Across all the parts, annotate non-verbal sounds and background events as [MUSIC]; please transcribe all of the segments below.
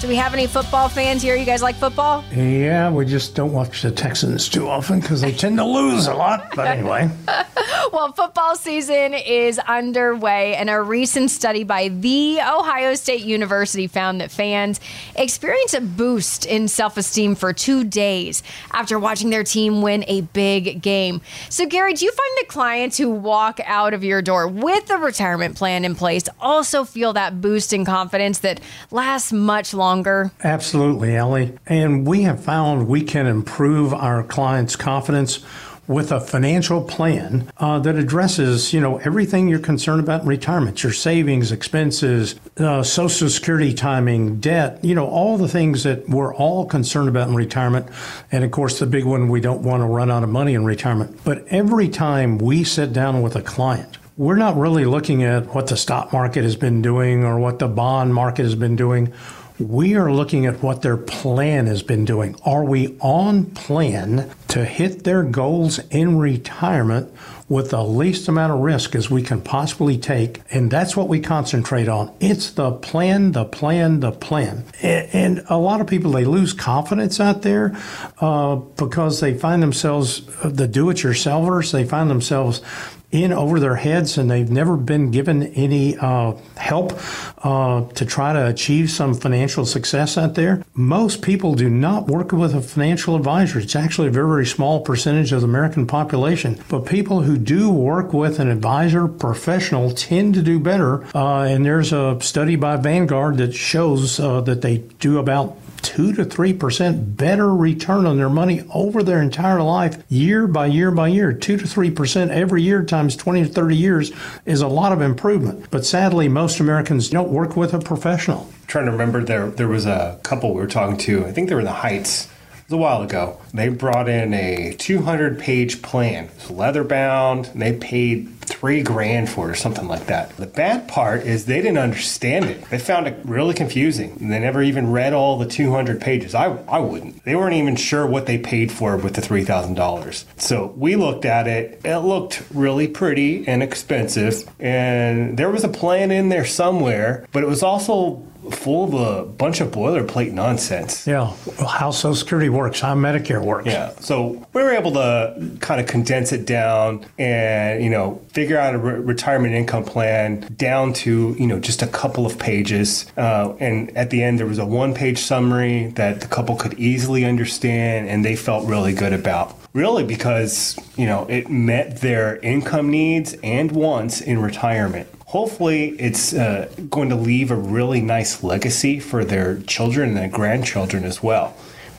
Do we have any football fans here? You guys like football? Yeah, we just don't watch the Texans too often because they tend to lose a lot. But anyway. [LAUGHS] well, football season is underway, and a recent study by The Ohio State University found that fans experience a boost in self esteem for two days after watching their team win a big game. So, Gary, do you find that clients who walk out of your door with a retirement plan in place also feel that boost in confidence that lasts much longer? Longer? Absolutely, Ellie. And we have found we can improve our clients' confidence with a financial plan uh, that addresses, you know, everything you're concerned about in retirement, your savings, expenses, uh, social security timing, debt, you know, all the things that we're all concerned about in retirement. And of course, the big one, we don't want to run out of money in retirement. But every time we sit down with a client, we're not really looking at what the stock market has been doing or what the bond market has been doing we are looking at what their plan has been doing. Are we on plan to hit their goals in retirement with the least amount of risk as we can possibly take? And that's what we concentrate on. It's the plan, the plan, the plan. And a lot of people, they lose confidence out there uh, because they find themselves, the do it yourselfers, they find themselves in over their heads and they've never been given any uh, help uh, to try to achieve some financial success out there. Most people do not work with a financial advisor. It's actually a very, very small percentage of the American population. But people who do work with an advisor professional tend to do better. Uh, and there's a study by Vanguard that shows uh, that they do about two to three percent better return on their money over their entire life, year by year by year. Two to three percent every year times 20 to 30 years is a lot of improvement. But sadly, most Americans don't work with a professional. I'm trying to remember, there there was a couple we were talking to. I think they were in the Heights a while ago. They brought in a 200 page plan. It's leather bound, and they paid three grand for it or something like that. The bad part is they didn't understand it. They found it really confusing. They never even read all the 200 pages. I, I wouldn't. They weren't even sure what they paid for with the $3,000. So we looked at it. It looked really pretty and expensive. And there was a plan in there somewhere, but it was also full of a bunch of boilerplate nonsense. Yeah, how Social Security works, how Medicare works. Yeah, so we were able to kind of condense it down and you know figure out a re- retirement income plan down to you know just a couple of pages. Uh, and at the end, there was a one-page summary that the couple could easily understand, and they felt really good about. Really, because you know it met their income needs and wants in retirement hopefully it's uh, going to leave a really nice legacy for their children and their grandchildren as well,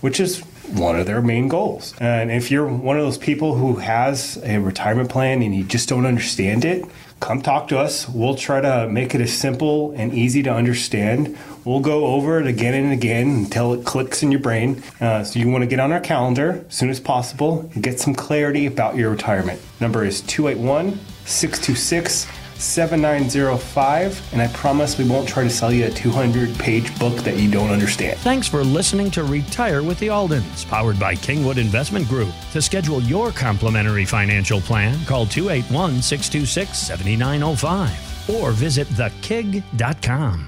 which is one of their main goals. And if you're one of those people who has a retirement plan and you just don't understand it, come talk to us. We'll try to make it as simple and easy to understand. We'll go over it again and again until it clicks in your brain. Uh, so you want to get on our calendar as soon as possible and get some clarity about your retirement. Number is 281 626 7905, and I promise we won't try to sell you a 200 page book that you don't understand. Thanks for listening to Retire with the Aldens, powered by Kingwood Investment Group. To schedule your complimentary financial plan, call 281 626 7905 or visit thekig.com.